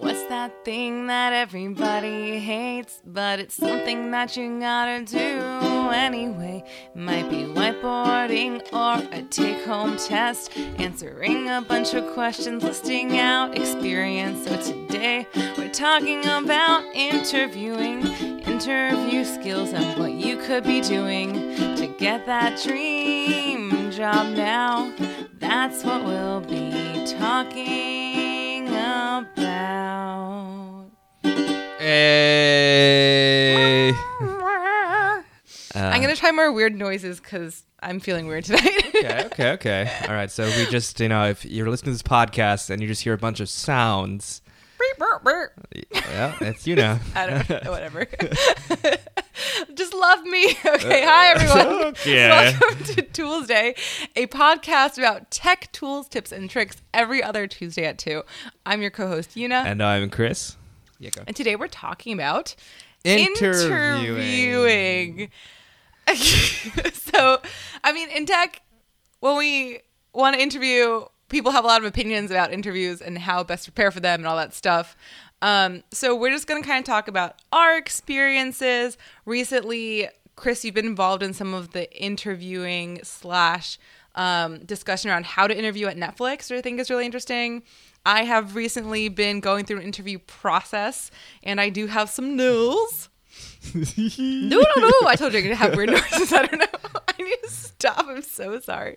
What's that thing that everybody hates, but it's something that you gotta do anyway? Might be whiteboarding or a take home test, answering a bunch of questions, listing out experience. So today we're talking about interviewing, interview skills, and what you could be doing to get that dream job now. That's what we'll be talking about. Hey. I'm gonna try more weird noises because I'm feeling weird tonight. okay, okay, okay. All right. So we just, you know, if you're listening to this podcast and you just hear a bunch of sounds, yeah, it's you know. I don't know, whatever. Just love me. Okay, hi uh, everyone. Okay. Welcome to Tools Day, a podcast about tech tools, tips, and tricks every other Tuesday at 2. I'm your co host, Una. And I'm Chris. Yeah, go. And today we're talking about Interviewing. interviewing. so, I mean, in tech, when we want to interview, people have a lot of opinions about interviews and how best to prepare for them and all that stuff. Um, so, we're just going to kind of talk about our experiences. Recently, Chris, you've been involved in some of the interviewing slash um, discussion around how to interview at Netflix, which I think is really interesting. I have recently been going through an interview process, and I do have some news. No, no, no. I told you I'm going to have weird noises. I don't know. I need to stop. I'm so sorry.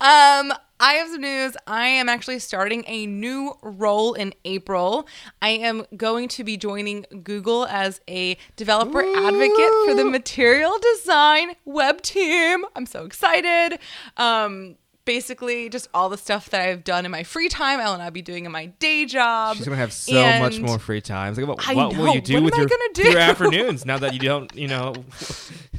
Um, I have some news. I am actually starting a new role in April. I am going to be joining Google as a developer advocate for the material design web team. I'm so excited. Um, basically, just all the stuff that I've done in my free time, I will now be doing in my day job. She's gonna have so much more free time. It's Like, what, know. will you do with your, do? your afternoons now that you don't, you know?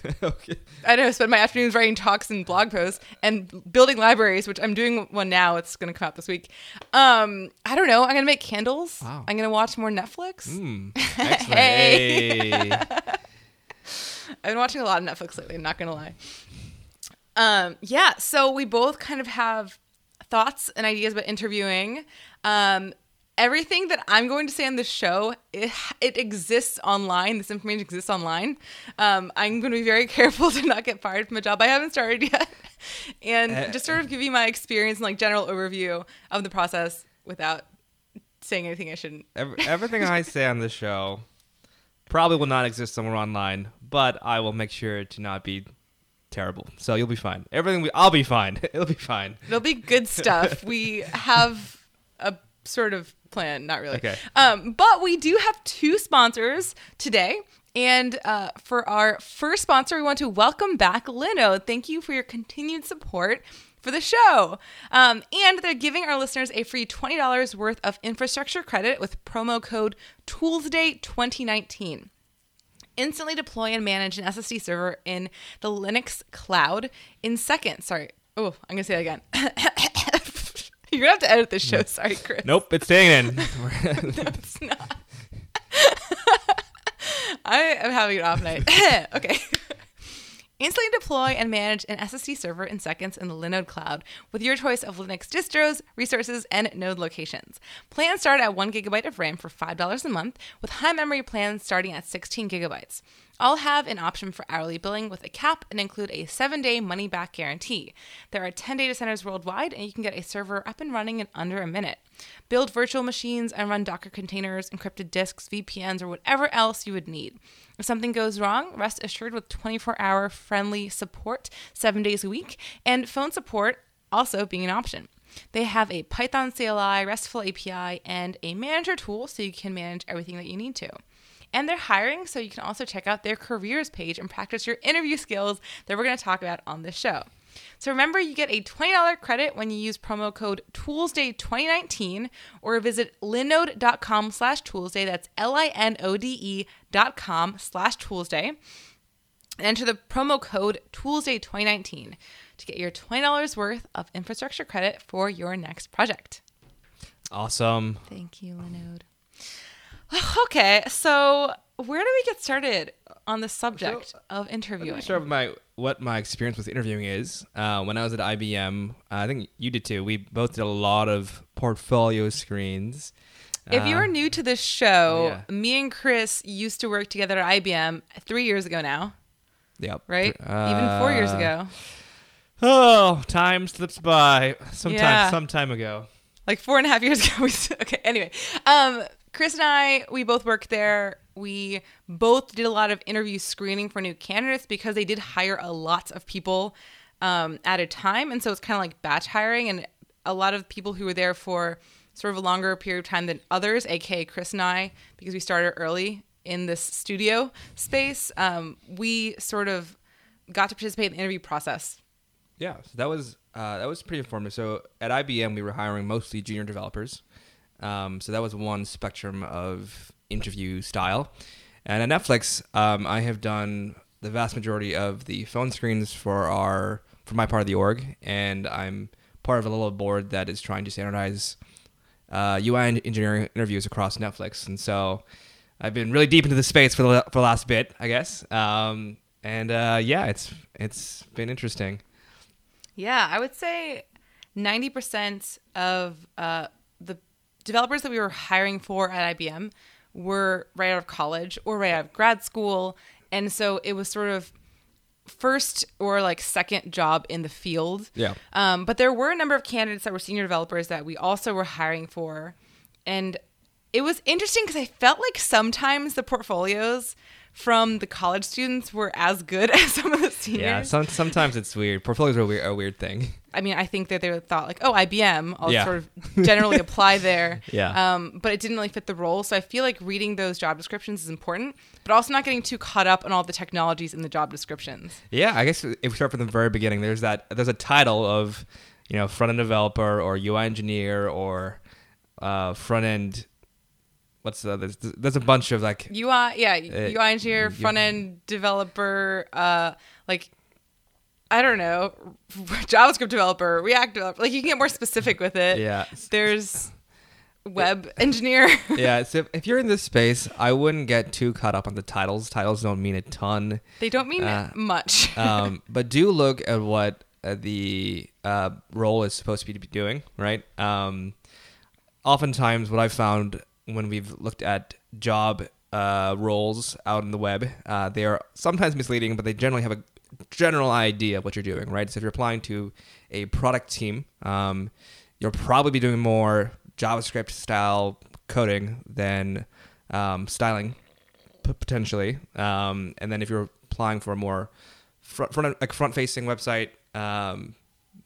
okay. I know, spend my afternoons writing talks and blog posts and building libraries, which I'm doing one now. It's going to come out this week. Um, I don't know. I'm going to make candles. Wow. I'm going to watch more Netflix. Mm. Hey. Hey. I've been watching a lot of Netflix lately. I'm not going to lie. Um, yeah. So we both kind of have thoughts and ideas about interviewing. Um, everything that I'm going to say on this show, it, it exists online. This information exists online. Um, I'm going to be very careful to not get fired from a job I haven't started yet, and Uh, just sort of give you my experience and like general overview of the process without saying anything I shouldn't. Ev- Everything I say on this show probably will not exist somewhere online, but I will make sure to not be terrible. So you'll be fine. Everything we, I'll be fine. It'll be fine. It'll be good stuff. we have a sort of plan, not really. Okay. Um, but we do have two sponsors today. And uh, for our first sponsor, we want to welcome back Linode. Thank you for your continued support for the show. Um, and they're giving our listeners a free $20 worth of infrastructure credit with promo code ToolsDay2019 instantly deploy and manage an SSD server in the Linux cloud in seconds. Sorry. Oh, I'm going to say that again. You're to have to edit this show. Sorry, Chris. Nope, it's staying in. no, It's not. I am having an off night. okay. Instantly deploy and manage an SSD server in seconds in the Linode cloud with your choice of Linux distros, resources, and node locations. Plans start at 1 gigabyte of RAM for $5 a month, with high memory plans starting at 16 gigabytes. All have an option for hourly billing with a cap and include a 7 day money back guarantee. There are 10 data centers worldwide, and you can get a server up and running in under a minute. Build virtual machines and run Docker containers, encrypted disks, VPNs, or whatever else you would need. If something goes wrong, rest assured with 24 hour friendly support seven days a week and phone support also being an option. They have a Python CLI, RESTful API, and a manager tool so you can manage everything that you need to. And they're hiring, so you can also check out their careers page and practice your interview skills that we're going to talk about on this show. So remember, you get a $20 credit when you use promo code ToolsDay2019 or visit linode.com slash toolsday. That's L-I-N-O-D-E dot com slash toolsday. And enter the promo code ToolsDay2019 to get your $20 worth of infrastructure credit for your next project. awesome. Thank you, Linode. Okay, so where do we get started on the subject of Let interviewing? me start with my what my experience with interviewing is. Uh, when I was at IBM, I think you did too. We both did a lot of portfolio screens. If you Uh, new to this show, yeah. me and Chris used to work together at IBM three years ago now, Yep. right? Even four years Uh, ago. Oh, time slips by. Sometime, Yeah. some time ago. like four and a half years ago. We okay. Anyway, um, Chris and I, we both worked there. We both did a lot of interview screening for new candidates because they did hire a lot of people um, at a time, and so it's kind of like batch hiring. And a lot of people who were there for sort of a longer period of time than others, aka Chris and I, because we started early in this studio space. Um, we sort of got to participate in the interview process. Yeah, so that was uh, that was pretty informative. So at IBM, we were hiring mostly junior developers. Um, so that was one spectrum of interview style. And at Netflix, um, I have done the vast majority of the phone screens for our for my part of the org, and I'm part of a little board that is trying to standardize uh, UI engineering interviews across Netflix. And so I've been really deep into the space for the for the last bit, I guess. Um, and uh, yeah, it's it's been interesting. Yeah, I would say 90% of uh, the developers that we were hiring for at IBM were right out of college or right out of grad school. And so it was sort of first or like second job in the field. Yeah. Um, but there were a number of candidates that were senior developers that we also were hiring for. And it was interesting because I felt like sometimes the portfolios from the college students were as good as some of the seniors. Yeah, some, sometimes it's weird. Portfolios are a weird, a weird thing. I mean, I think that they thought like, oh, IBM, I'll Yeah. sort of generally apply there. Yeah. Um, but it didn't really fit the role. So I feel like reading those job descriptions is important, but also not getting too caught up on all the technologies in the job descriptions. Yeah, I guess if we start from the very beginning, there's that there's a title of you know front end developer or UI engineer or uh, front end. What's the, there's, there's a bunch of like UI, yeah, Uh, UI engineer, front end developer, uh, like I don't know, JavaScript developer, React developer. Like you can get more specific with it. yeah There's web engineer. yeah. So if, if you're in this space, I wouldn't get too caught up on the titles. Titles don't mean a ton. they don't mean Uh, much. um, but do look at what uh, the uh, role is supposed to be to be doing, right? Um, oftentimes, what I've found when we've looked at job uh, roles out in the web, uh, they are sometimes misleading, but they generally have a general idea of what you're doing, right? So if you're applying to a product team, um, you'll probably be doing more JavaScript style coding than um, styling p- potentially. Um, and then if you're applying for a more front, front like front facing website, um,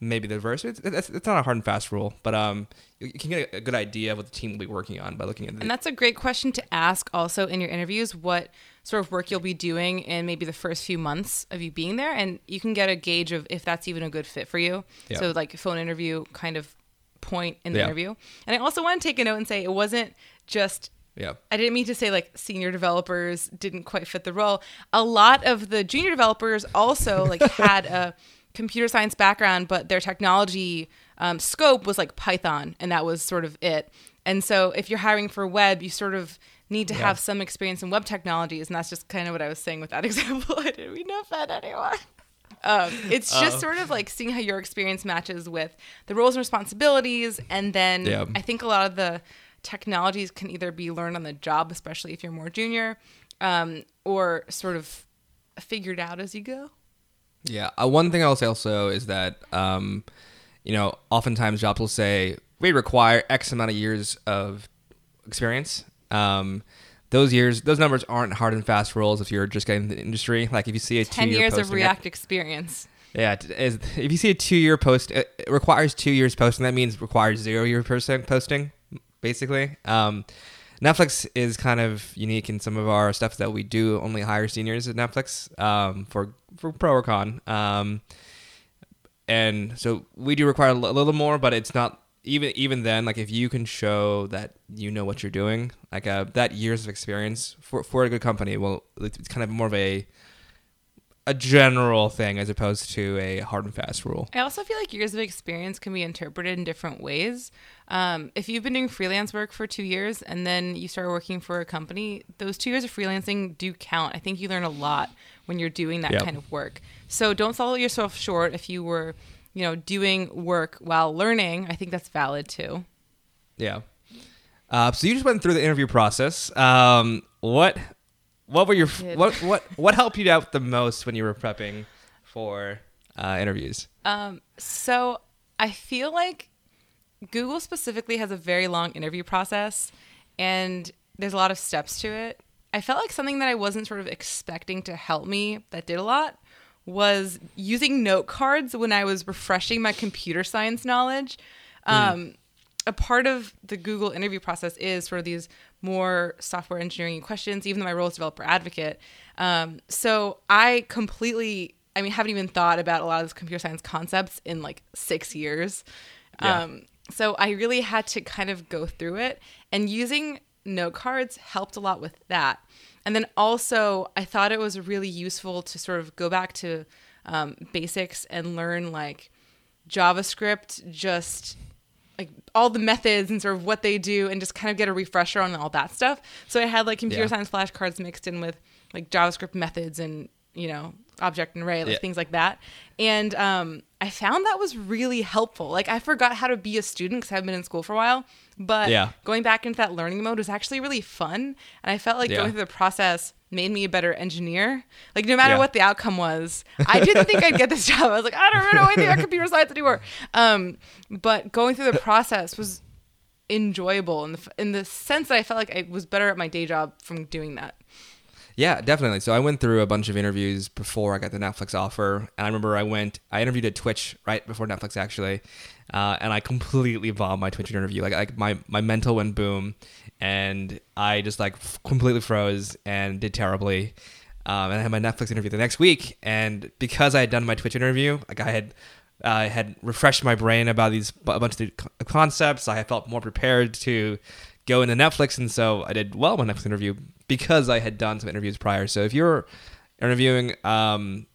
maybe the reverse. It's, it's, it's not a hard and fast rule, but um, you, you can get a good idea of what the team will be working on by looking at the, And that's a great question to ask also in your interviews what sort of work you'll be doing in maybe the first few months of you being there. And you can get a gauge of if that's even a good fit for you. Yeah. So, like, phone interview kind of point in the Yeah. interview. And I also want to take a note and say it wasn't just. yeah. I didn't mean to say like senior developers didn't quite fit the role. A lot of the junior developers also like had a computer science background, but their technology um, scope was like Python, and that was sort of it. And so if you're hiring for web, you sort of need to Yeah. have some experience in web technologies, and that's just kind of what I was saying with that example. I didn't mean to offend anyone. Um, it's just Oh. sort of like seeing how your experience matches with the roles and responsibilities, and then Yeah. I think a lot of the technologies can either be learned on the job, especially if you're more junior, um, or sort of figured out as you go. Yeah. Uh, one thing I'll say also is that, um, you know, oftentimes jobs will say we require X amount of years of experience. Um, those years, those numbers aren't hard and fast rules if you're just getting into the industry. Like if you see a Ten two-year years of React experience. Yeah, is, if you see a two-year post, it requires two years posting. That means requires zero-year posting, basically. Um, Netflix is kind of unique in some of our stuff that we do only hire seniors at Netflix um, for for pro or con, um, and so we do require a little more, but it's not even even then. Like if you can show that you know what you're doing, like uh, that years of experience for for a good company, well, it's kind of more of a a general thing as opposed to a hard and fast rule. I also feel like years of experience can be interpreted in different ways. Um, if you've been doing freelance work for two years and then you start working for a company, those two years of freelancing do count. I think you learn a lot when you're doing that Yep. kind of work. So don't sell yourself short if you were, you know, doing work while learning. I think that's valid too. Yeah. Uh, so you just went through the interview process. Um, what what were your what what what helped you out the most when you were prepping for uh, interviews? Um, so I feel like Google specifically has a very long interview process and there's a lot of steps to it. I felt like something that I wasn't sort of expecting to help me that did a lot was using note cards when I was refreshing my computer science knowledge. Um, a part of the Google interview process is sort of these more software engineering questions, even though my role is developer advocate. Um, so I completely, I mean, haven't even thought about a lot of these computer science concepts in like six years. Yeah. Um, so I really had to kind of go through it, and using note cards helped a lot with that. And then also, I thought it was really useful to sort of go back to um, basics and learn like JavaScript, just like all the methods and sort of what they do, and just kind of get a refresher on all that stuff. So I had like computer Yeah. science flashcards mixed in with like JavaScript methods and you know object and array, like Yeah. things like that. And um, I found that was really helpful. Like I forgot how to be a student because I've been in school for a while, but Yeah. going back into that learning mode was actually really fun. And I felt like Yeah. going through the process made me a better engineer. Like no matter Yeah. what the outcome was, I didn't think I'd get this job. I was like, I don't really know anything about computer science anymore. Um, but going through the process was enjoyable in the in the sense that I felt like I was better at my day job from doing that. Yeah, definitely. So I went through a bunch of interviews before I got the Netflix offer, and I remember I went, I interviewed at Twitch right before Netflix actually, uh, and I completely bombed my Twitch interview. Like, like my my mental went boom, and I just like f- completely froze and did terribly. Um, and I had my Netflix interview the next week, and because I had done my Twitch interview, like I had. I had refreshed my brain about these a bunch of the concepts. I felt more prepared to go into Netflix, and so I did well in my Netflix interview because I had done some interviews prior. So if you're interviewing, um,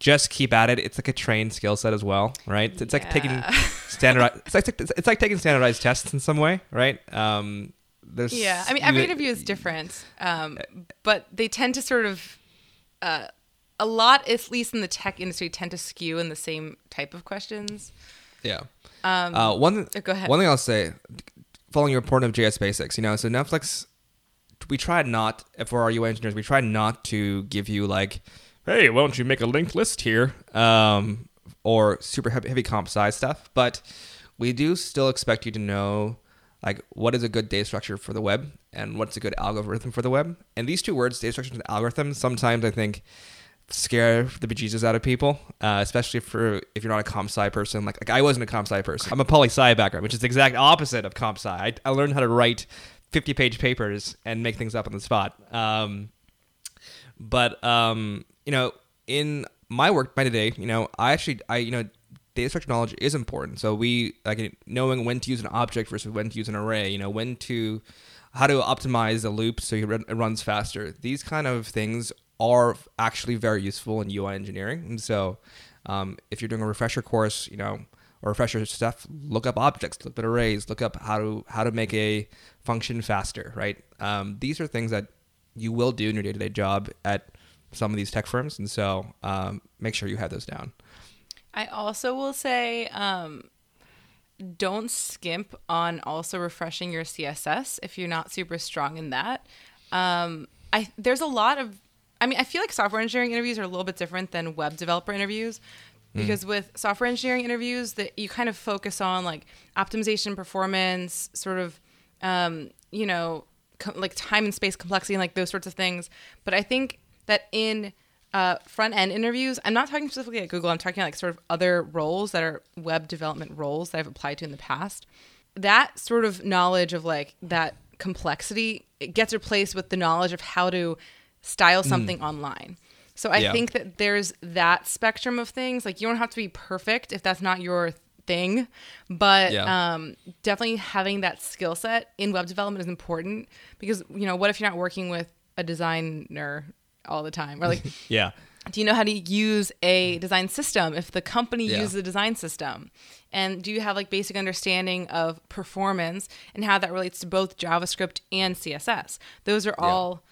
just keep at it. It's like a trained skill set as well, right? It's like taking standardized. It's like it's like taking standardized tests in some way, right? Um, there's Yeah, I mean every interview is different, um, but they tend to sort of uh, a lot, at least in the tech industry, tend to skew in the same type of questions. Yeah. Um, Uh, one oh, go ahead. One thing I'll say, following your report of JS Basics, you know, so Netflix, we tried not for our UI engineers, we tried not to give you like, hey, why don't you make a linked list here, um, or super heavy, heavy comp sci stuff, but we do still expect you to know like what is a good data structure for the web and what's a good algorithm for the web. And these two words, data structure and algorithm, sometimes I think scare the bejesus out of people, uh, especially for if you're not a comp sci person. Like, like I wasn't a comp sci person. I'm a poli sci background, which is the exact opposite of comp sci. I, I learned how to write 50 page papers and make things up on the spot. Um, but um, you know, in my work by today, you know, I actually I you know data structure knowledge is important. So we like knowing when to use an object versus when to use an array. You know, when to how to optimize a loop so it runs faster. These kind of things are actually very useful in UI engineering. And so, um, if you're doing a refresher course, you know, or refresher stuff, look up objects, look at arrays, look up how to how to make a function faster. Right? Um, these are things that you will do in your day to day job at some of these tech firms, and so um, make sure you have those down. I also will say, um, don't skimp on also refreshing your CSS if you're not super strong in that. Um, I there's a lot of, I mean, I feel like software engineering interviews are a little bit different than web developer interviews because with software engineering interviews that you kind of focus on like optimization, performance, sort of, um, you know, co- like time and space complexity and like those sorts of things. But I think that in uh, front end interviews, I'm not talking specifically at Google. I'm talking like sort of other roles that are web development roles that I've applied to in the past. That sort of knowledge of like that complexity it gets replaced with the knowledge of how to style something online. So I Yeah. think that there's that spectrum of things. Like you don't have to be perfect if that's not your thing, but Yeah. um, definitely having that skill set in web development is important because you know what if you're not working with a designer all the time or like Yeah. do you know how to use a design system if the company Yeah. uses a design system and do you have like basic understanding of performance and how that relates to both javascript and css those are all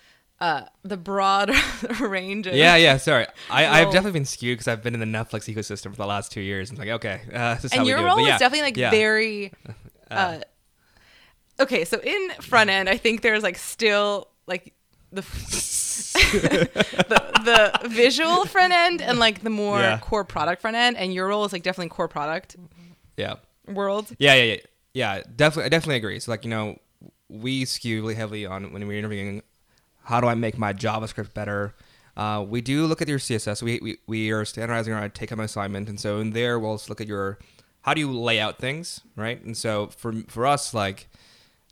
uh, the broad range of Yeah, yeah. Sorry, I, I've definitely been skewed because I've been in the Netflix ecosystem for the last two years. It's like, okay, uh, this is how and we your do it. role But is yeah, definitely like yeah. very uh, okay, so in front end, I think there's like still like the the, the visual front end and like the more Yeah. core product front end, and your role is like definitely core product Yeah. world. Yeah, yeah, yeah, yeah. Definitely, I definitely agree. So, like, you know, we skew really heavily on when we're interviewing. How do I make my JavaScript better? Uh, we do look at your CSS. We, we we are standardizing our take home assignment, and so in there we'll look at your how do you lay out things, right? And so for for us, like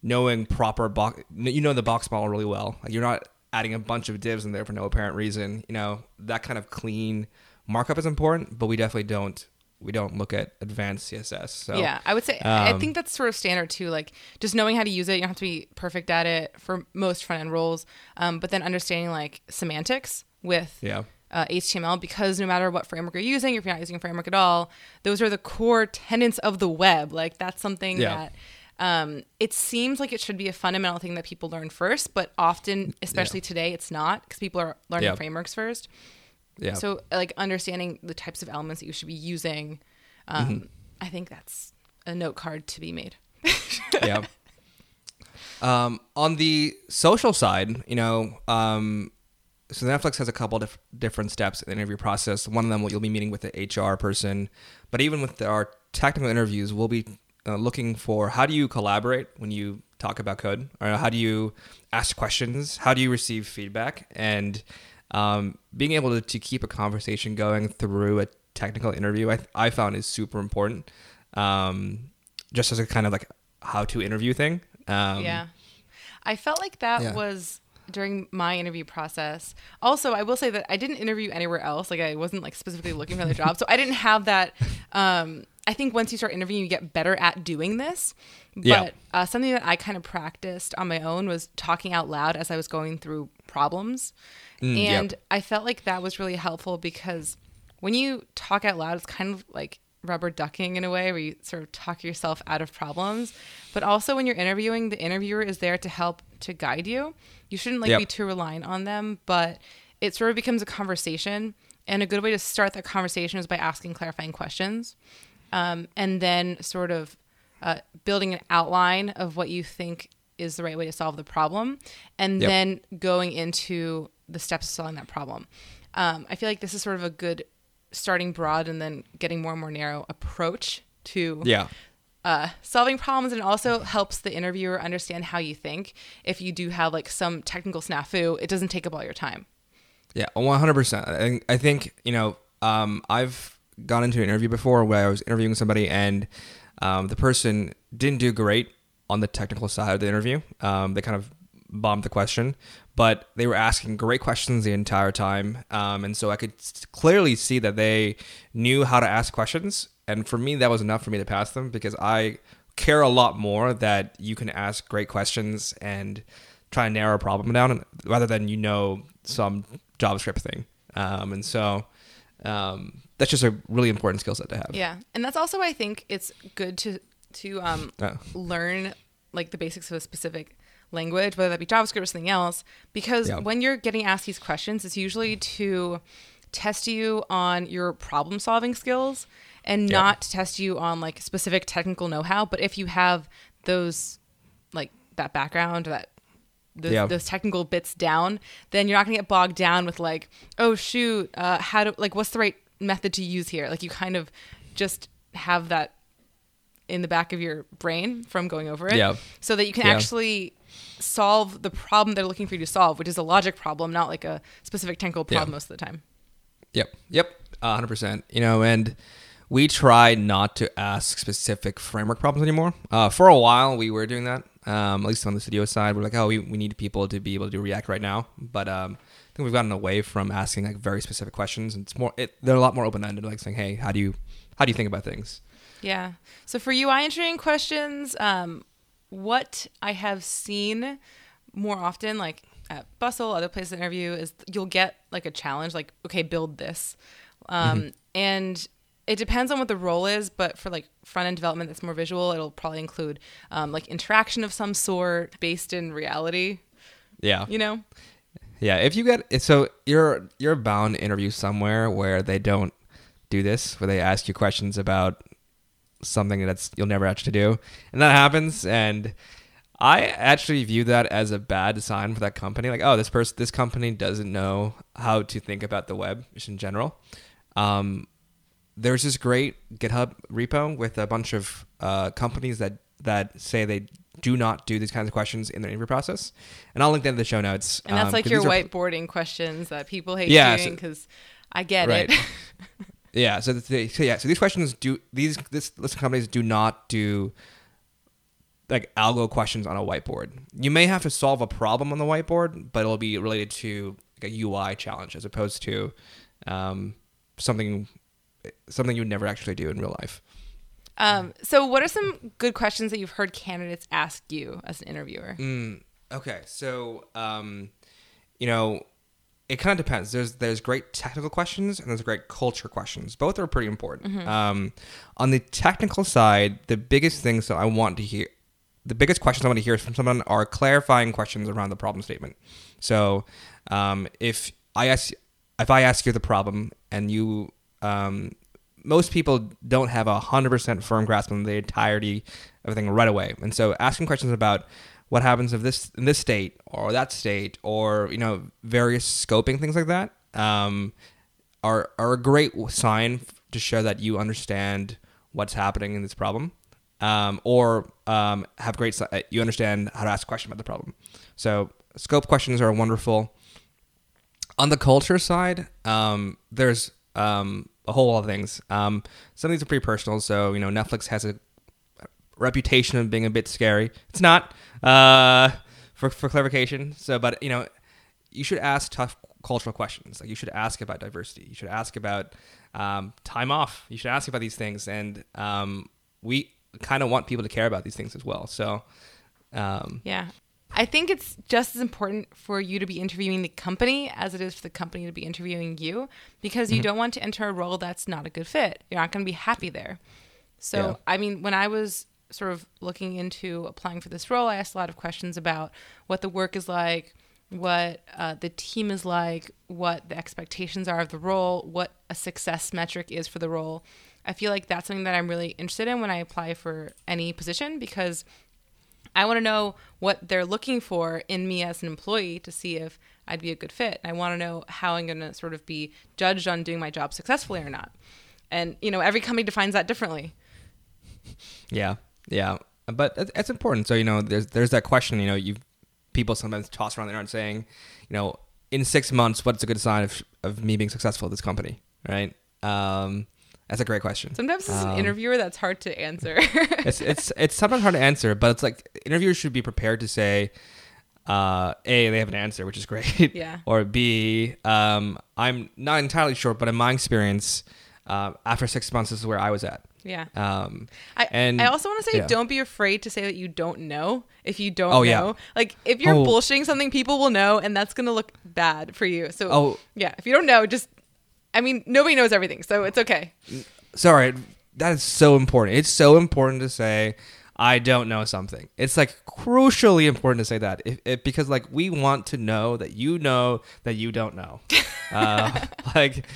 knowing proper box, you know the box model really well. Like you're not adding a bunch of divs in there for no apparent reason. You know that kind of clean markup is important, but we definitely don't we don't look at advanced CSS. So yeah, I would say I um, think that's sort of standard too. Like just knowing how to use it. You don't have to be perfect at it for most front end roles, um, but then understanding like semantics with yeah. uh, HTML because no matter what framework you're using, if you're not using a framework at all, those are the core tenets of the web. Like that's something Yeah. that um, it seems like it should be a fundamental thing that people learn first, but often, especially today, it's not because people are learning Yeah. frameworks first. Yeah. So like understanding the types of elements that you should be using, um, Mm-hmm. I think that's a note card to be made. yeah. Um, on the social side, you know, um, so Netflix has a couple of different steps in the interview process. One of them, you'll be meeting with the HR person, but even with our technical interviews, we'll be uh, looking for how do you collaborate when you talk about code, or how do you ask questions, how do you receive feedback, and um, being able to, to keep a conversation going through a technical interview, I, I found is super important. Um, just as a kind of like how to interview thing. Um, yeah. I felt like that yeah. was during my interview process. Also, I will say that I didn't interview anywhere else. Like I wasn't like specifically looking for the job. So I didn't have that um I think once you start interviewing you get better at doing this. But Yeah. uh, something that I kind of practiced on my own was talking out loud as I was going through problems. Mm, yep. and I felt like that was really helpful because when you talk out loud, it's kind of like rubber ducking in a way where you sort of talk yourself out of problems. But also when you're interviewing, the interviewer is there to help to guide you. You shouldn't like Yep. be too reliant on them, but it sort of becomes a conversation. And a good way to start that conversation is by asking clarifying questions. Um, and then sort of uh, building an outline of what you think is the right way to solve the problem, and Yep. then going into the steps of solving that problem. Um, I feel like this is sort of a good starting broad and then getting more and more narrow approach to Yeah. uh, solving problems and also helps the interviewer understand how you think. If you do have like some technical snafu, it doesn't take up all your time. Yeah, one hundred percent. I think I think you know um, I've gone into an interview before where I was interviewing somebody and um, the person didn't do great on the technical side of the interview. Um, they kind of bombed the question, but they were asking great questions the entire time, um, and so I could clearly see that they knew how to ask questions. And for me, that was enough for me to pass them because I care a lot more that you can ask great questions and try and narrow a problem down rather than you know some JavaScript thing. Um, and so um, that's just a really important skill set to have. Yeah, and that's also I think it's good to to um, Oh. learn like the basics of a specific language, whether that be JavaScript or something else, because Yeah. when you're getting asked these questions, it's usually to test you on your problem solving skills and Yeah. not to test you on like specific technical know-how. But if you have those like that background that those, Yeah. those technical bits down, then you're not gonna get bogged down with like, oh shoot, uh, how do like what's the right method to use here? Like you kind of just have that in the back of your brain from going over it, Yeah. so that you can Yeah. actually solve the problem they're looking for you to solve, which is a logic problem, not like a specific technical problem Yeah. most of the time. Yep. Yep. A hundred percent. You know, and we try not to ask specific framework problems anymore. Uh, for a while, we were doing that. Um, at least on the studio side, we're like, oh, we, we need people to be able to do React right now. But um, think we've gotten away from asking like very specific questions. And it's more, it, they're a lot more open ended, like saying, hey, how do you, how do you think about things? Yeah. So for UI engineering questions, um, what I have seen more often, like at Bustle, other places I interview, is you'll get like a challenge, like okay, build this, um, and it depends on what the role is. But for like front end development that's more visual, it'll probably include um, like interaction of some sort based in reality. Yeah. You know? Yeah, if you get so you're you're bound to interview somewhere where they don't do this, where they ask you questions about something that's you'll never actually do, and that happens. And I actually view that as a bad sign for that company. Like, oh, this person, this company doesn't know how to think about the web just in general. Um, there's this great GitHub repo with a bunch of uh, companies that that say they do not do these kinds of questions in their interview process, and I'll link that in the show notes. And that's um, like your these are- whiteboarding questions that people hate Yeah, doing so- because I get Right. it. Yeah. So, the, so yeah. So these questions do these this list of companies do not do like algo questions on a whiteboard. You may have to solve a problem on the whiteboard, but it'll be related to like a UI challenge as opposed to um, something something you would never actually do in real life. Um, so, what are some good questions that you've heard candidates ask you as an interviewer? Mm, okay, so um, you know, it kind of depends. There's there's great technical questions and there's great culture questions. Both are pretty important. Um, on the technical side, the biggest things that I want to hear, the biggest questions I want to hear from someone are clarifying questions around the problem statement. So, um, if I ask if I ask you the problem and you um, most people don't have a hundred percent firm grasp on the entirety of everything right away, and so asking questions about what happens if this in this state or that state or you know various scoping things like that um, are are a great sign to show that you understand what's happening in this problem, um, or um, have great you understand how to ask a question about the problem. So scope questions are wonderful. On the culture side, um, there's um, a whole lot of things. Um, some of these are pretty personal. So you know, Netflix has a reputation of being a bit scary. It's not uh, for for clarification. So, but you know, you should ask tough cultural questions. Like you should ask about diversity. You should ask about um, time off. You should ask about these things, and um, we kind of want people to care about these things as well. So, um, Yeah. I think it's just as important for you to be interviewing the company as it is for the company to be interviewing you because Mm-hmm. you don't want to enter a role that's not a good fit. You're not going to be happy there. So, Yeah. I mean, when I was sort of looking into applying for this role, I asked a lot of questions about what the work is like, what uh, the team is like, what the expectations are of the role, what a success metric is for the role. I feel like that's something that I'm really interested in when I apply for any position because I want to know what they're looking for in me as an employee to see if I'd be a good fit. I want to know how I'm going to sort of be judged on doing my job successfully or not. And, you know, every company defines that differently. Yeah, yeah, but it- it's important. So you know, there's there's that question. You know, you people sometimes toss around their aren't saying, you know, in six months, what's a good sign of of me being successful at this company, right? Um, that's a great question. Sometimes as an Um, interviewer, that's hard to answer. it's it's it's sometimes hard to answer, but it's like interviewers should be prepared to say, uh, a they have an answer, which is great, Yeah. or b um, I'm not entirely sure, but in my experience, uh, after six months, this is where I was at. yeah. Um, I, and I also want to say yeah. don't be afraid to say that you don't know if you don't Oh, know. yeah. Like if you're Oh. bullshitting something, people will know and that's going to look bad for you. So Oh. yeah, if you don't know, just I mean, nobody knows everything, so it's okay. sorry that is so important. It's so important to say i don't know something. It's like crucially important to say that if, if, because like we want to know that you know that you don't know. Uh, like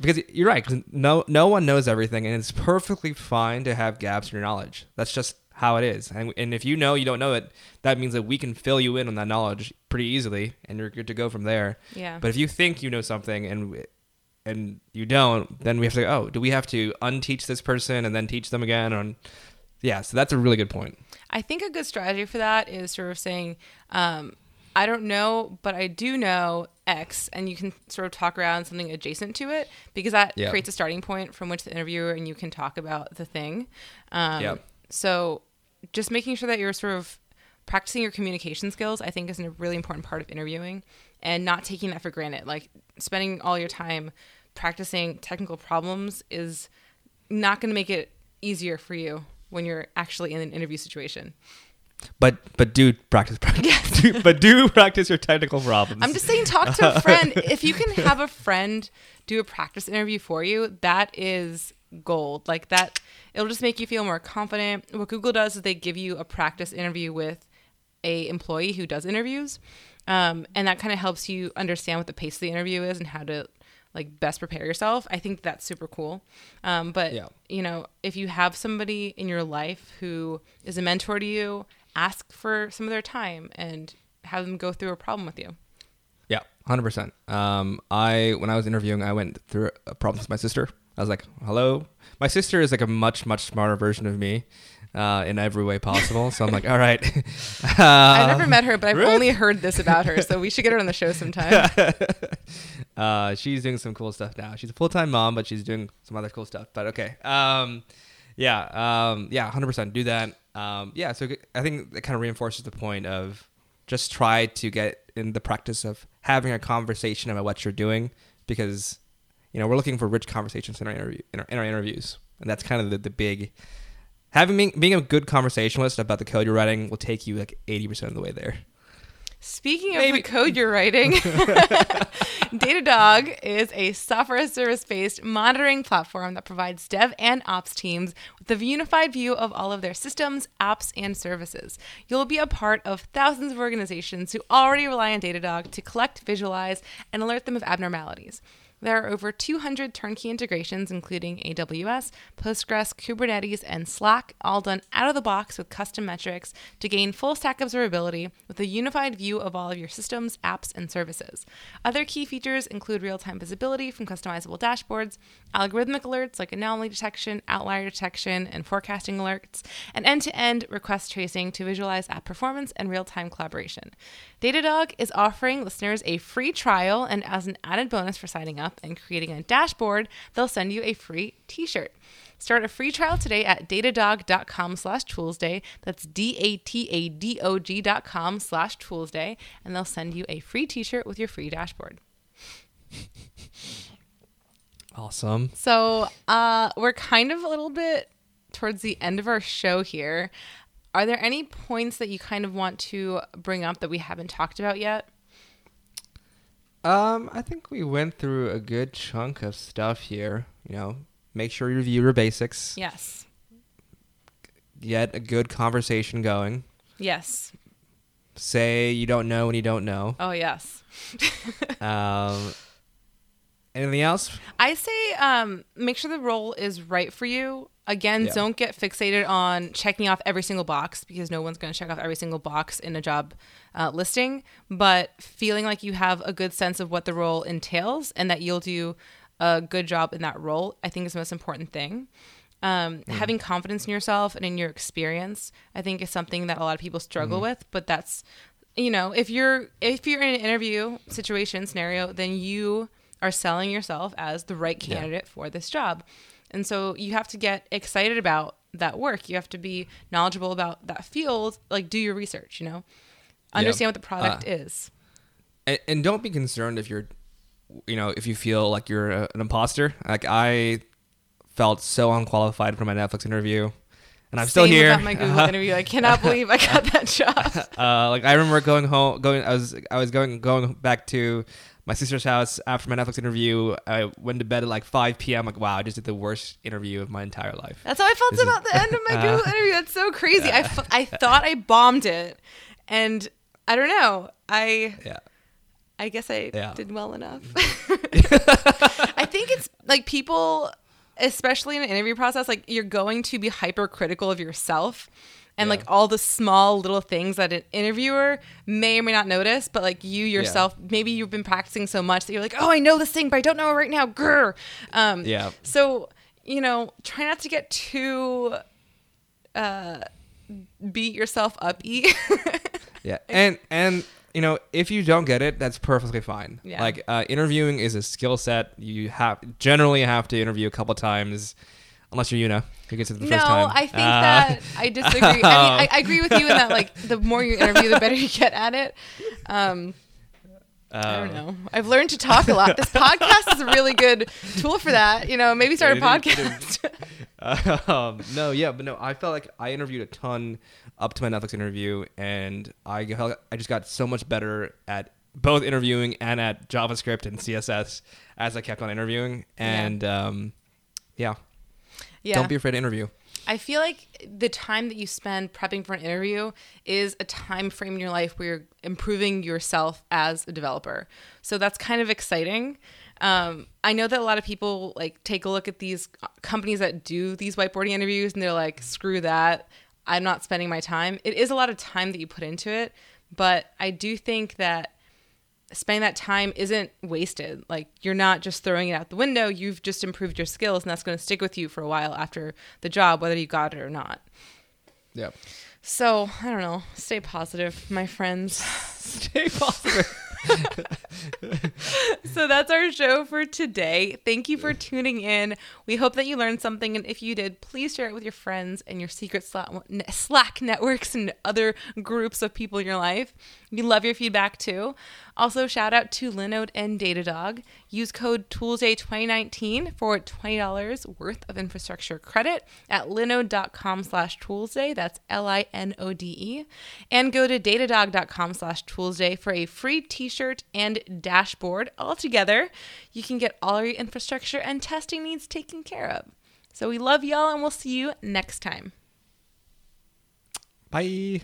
because you're right 'cause no no one knows everything and it's perfectly fine to have gaps in your knowledge. That's just how it is. And, and if you know you don't know it that means that we can fill you in on that knowledge pretty easily and you're good to go from there. Yeah. but if you think you know something and and you don't, then we have to go, oh, do we have to unteach this person and then teach them again? On yeah, so that's a really good point. I think a good strategy for that is sort of saying, um, I don't know, but I do know X, and you can sort of talk around something adjacent to it because that creates a starting point from which the interviewer and you can talk about the thing. Um, Yeah. So just making sure that you're sort of practicing your communication skills, I think, is a really important part of interviewing and not taking that for granted. Like spending all your time practicing technical problems is not going to make it easier for you when you're actually in an interview situation. But but do practice, practice do, but do practice your technical problems. I'm just saying, talk to a friend. if you can have a friend do a practice interview for you, that is gold. Like that, it'll just make you feel more confident. What Google does is they give you a practice interview with a employee who does interviews, um, and that kind of helps you understand what the pace of the interview is and how to like best prepare yourself. I think that's super cool. Um, but Yeah. you know, if you have somebody in your life who is a mentor to you ask for some of their time and have them go through a problem with you. Yeah, hundred percent. Um, I when I was interviewing, I went through a problem with my sister. I was like, "Hello." My sister is like a much much smarter version of me, uh, in every way possible. So I'm like, "All right." I've Um, never met her, but I've really? only heard this about her, so we should get her on the show sometime. uh, she's doing some cool stuff now. She's a full time mom, but she's doing some other cool stuff. But okay, um, yeah, um, yeah, hundred percent do that. Um, yeah, so I think that kind of reinforces the point of just try to get in the practice of having a conversation about what you're doing because you know we're looking for rich conversations in our interview in our, in our interviews, and that's kind of the, the big having being, being a good conversationalist about the code you're writing will take you like eighty percent of the way there. Speaking of Maybe- the code you're writing, Datadog is a software service based monitoring platform that provides dev and ops teams with a unified view of all of their systems, apps, and services. You'll be a part of thousands of organizations who already rely on Datadog to collect, visualize, and alert them of abnormalities. There are over 200 turnkey integrations, including AWS, Postgres, Kubernetes, and Slack, all done out of the box with custom metrics to gain full stack observability with a unified view of all of your systems, apps, and services. Other key features include real time visibility from customizable dashboards, algorithmic alerts like anomaly detection, outlier detection, and forecasting alerts, and end to end request tracing to visualize app performance and real time collaboration. Datadog is offering listeners a free trial, and as an added bonus for signing up and creating a dashboard, they'll send you a free t-shirt. Start a free trial today at datadog.com slash toolsday. That's D-A-T-A-D-O-G dot com slash toolsday, and they'll send you a free t-shirt with your free dashboard. Awesome. So uh, we're kind of a little bit towards the end of our show here. Are there any points that you kind of want to bring up that we haven't talked about yet? Um, I think we went through a good chunk of stuff here. You know, make sure you review your basics. Yes. Get a good conversation going. Yes. Say you don't know when you don't know. Oh, yes. Um, anything else? I say um, make sure the role is right for you. Again, Yeah. don't get fixated on checking off every single box because no one's going to check off every single box in a job uh, listing. But feeling like you have a good sense of what the role entails and that you'll do a good job in that role, I think is the most important thing. Um, Having confidence in yourself and in your experience, I think, is something that a lot of people struggle with. But that's, you know, if you're if you're in an interview situation scenario, then you are selling yourself as the right Yeah. candidate for this job. And so you have to get excited about that work. You have to be knowledgeable about that field, like do your research, you know. Understand what the product Uh, is. And, and don't be concerned if you're, you know, if you feel like you're a, an imposter. Like I felt so unqualified for my Netflix interview, and I'm still here. My Google interview. I cannot believe I got that job. uh, like I remember going home, going. I was I was going going back to my sister's house after my Netflix interview. I went to bed at like 5 p.m. Like wow, I just did the worst interview of my entire life. That's how I felt This is- about the end of my Google interview. That's so crazy. I, f- I thought I bombed it, and I don't know. I Yeah. I guess I Yeah. did well enough. I think it's like people, especially in an interview process, like you're going to be hypercritical of yourself. And Yeah. like all the small little things that an interviewer may or may not notice, but like you yourself, maybe you've been practicing so much that you're like, oh, I know this thing, but I don't know it right now. Grr. Um, Yeah. So you know, try not to get too uh, beat yourself up. Yeah, and and you know if you don't get it, that's perfectly fine. Yeah. Like uh, interviewing is a skill set. You have generally have to interview a couple times, unless you're Una who gets it the No, first time. No, I think Uh, that I disagree. I mean, I, I agree with you in that like the more you interview, the better you get at it. Um, I don't um, know. I've learned to talk a lot. This podcast is a really good tool for that. You know, maybe start a It is- it podcast. um, no, yeah, but no, I felt like I interviewed a ton up to my Netflix interview, and I felt I just got so much better at both interviewing and at JavaScript and CSS as I kept on interviewing. And um, yeah, yeah. don't be afraid to interview. I feel like the time that you spend prepping for an interview is a time frame in your life where you're improving yourself as a developer. So that's kind of exciting. Um, I know that a lot of people like take a look at these companies that do these whiteboarding interviews and they're like, screw that. I'm not spending my time. It is a lot of time that you put into it, but I do think that spending that time isn't wasted. Like you're not just throwing it out the window. You've just improved your skills, and that's going to stick with you for a while after the job, whether you got it or not. Yep. So I don't know. Stay positive, my friends. Stay positive. so that's our show for today. Thank you for tuning in. We hope that you learned something. And if you did, please share it with your friends and your secret Slack networks and other groups of people in your life. We love your feedback too. Also, shout out to Linode and Datadog. Use code ToolsDay2019 for $20 worth of infrastructure credit at linode.com slash toolsday. That's L-I-N-O-D-E. And go to datadog.com slash toolsday for a free t-shirt and dashboard. All together, you can get all your infrastructure and testing needs taken care of. So we love y'all and we'll see you next time. Bye.